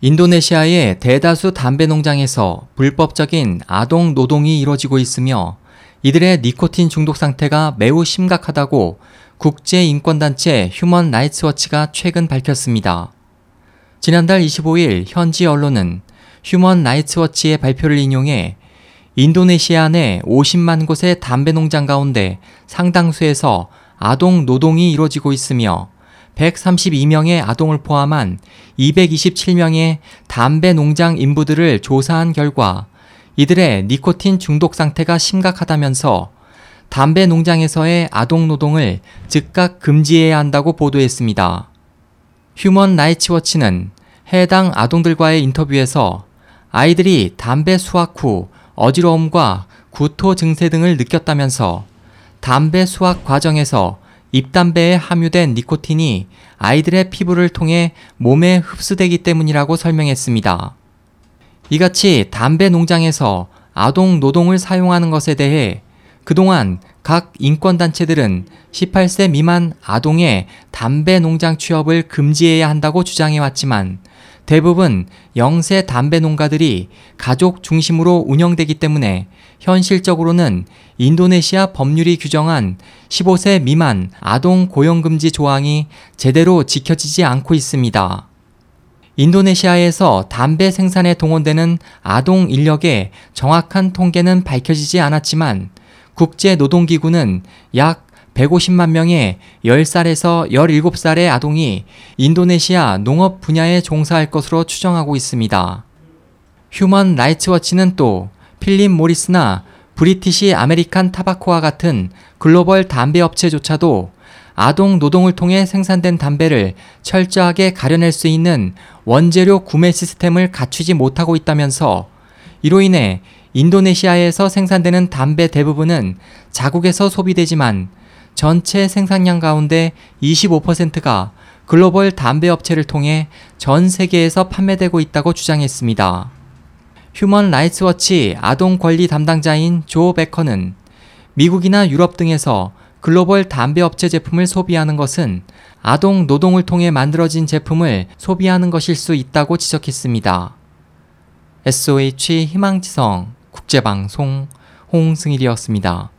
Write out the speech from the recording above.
인도네시아의 대다수 담배 농장에서 불법적인 아동 노동이 이뤄지고 있으며 이들의 니코틴 중독 상태가 매우 심각하다고 국제인권단체 휴먼 라이츠 워치가 최근 밝혔습니다. 지난달 25일 현지 언론은 휴먼 라이츠 워치의 발표를 인용해 인도네시아 내 50만 곳의 담배 농장 가운데 상당수에서 아동 노동이 이루어지고 있으며 132명의 아동을 포함한 227명의 담배 농장 인부들을 조사한 결과 이들의 니코틴 중독 상태가 심각하다면서 담배 농장에서의 아동 노동을 즉각 금지해야 한다고 보도했습니다. 휴먼 라이츠 워치는 해당 아동들과의 인터뷰에서 아이들이 담배 수확 후 어지러움과 구토 증세 등을 느꼈다면서 담배 수확 과정에서 잎담배에 함유된 니코틴이 아이들의 피부를 통해 몸에 흡수되기 때문이라고 설명했습니다. 이같이 담배 농장에서 아동 노동을 사용하는 것에 대해 그동안 각 인권단체들은 18세 미만 아동의 담배 농장 취업을 금지해야 한다고 주장해왔지만 대부분 영세 담배 농가들이 가족 중심으로 운영되기 때문에 현실적으로는 인도네시아 법률이 규정한 15세 미만 아동 고용금지 조항이 제대로 지켜지지 않고 있습니다. 인도네시아에서 담배 생산에 동원되는 아동 인력의 정확한 통계는 밝혀지지 않았지만 국제노동기구는 약 150만 명의 10살에서 17살의 아동이 인도네시아 농업 분야에 종사할 것으로 추정하고 있습니다. 휴먼 라이츠 워치는 또 필립 모리스나 브리티시 아메리칸 타바코와 같은 글로벌 담배 업체조차도 아동 노동을 통해 생산된 담배를 철저하게 가려낼 수 있는 원재료 구매 시스템을 갖추지 못하고 있다면서 이로 인해 인도네시아에서 생산되는 담배 대부분은 자국에서 소비되지만 전체 생산량 가운데 25%가 글로벌 담배 업체를 통해 전 세계에서 판매되고 있다고 주장했습니다. 휴먼 라이츠 워치 아동 권리 담당자인 조 베커는 미국이나 유럽 등에서 글로벌 담배 업체 제품을 소비하는 것은 아동 노동을 통해 만들어진 제품을 소비하는 것일 수 있다고 지적했습니다. SOH 희망지성 국제방송 홍승일이었습니다.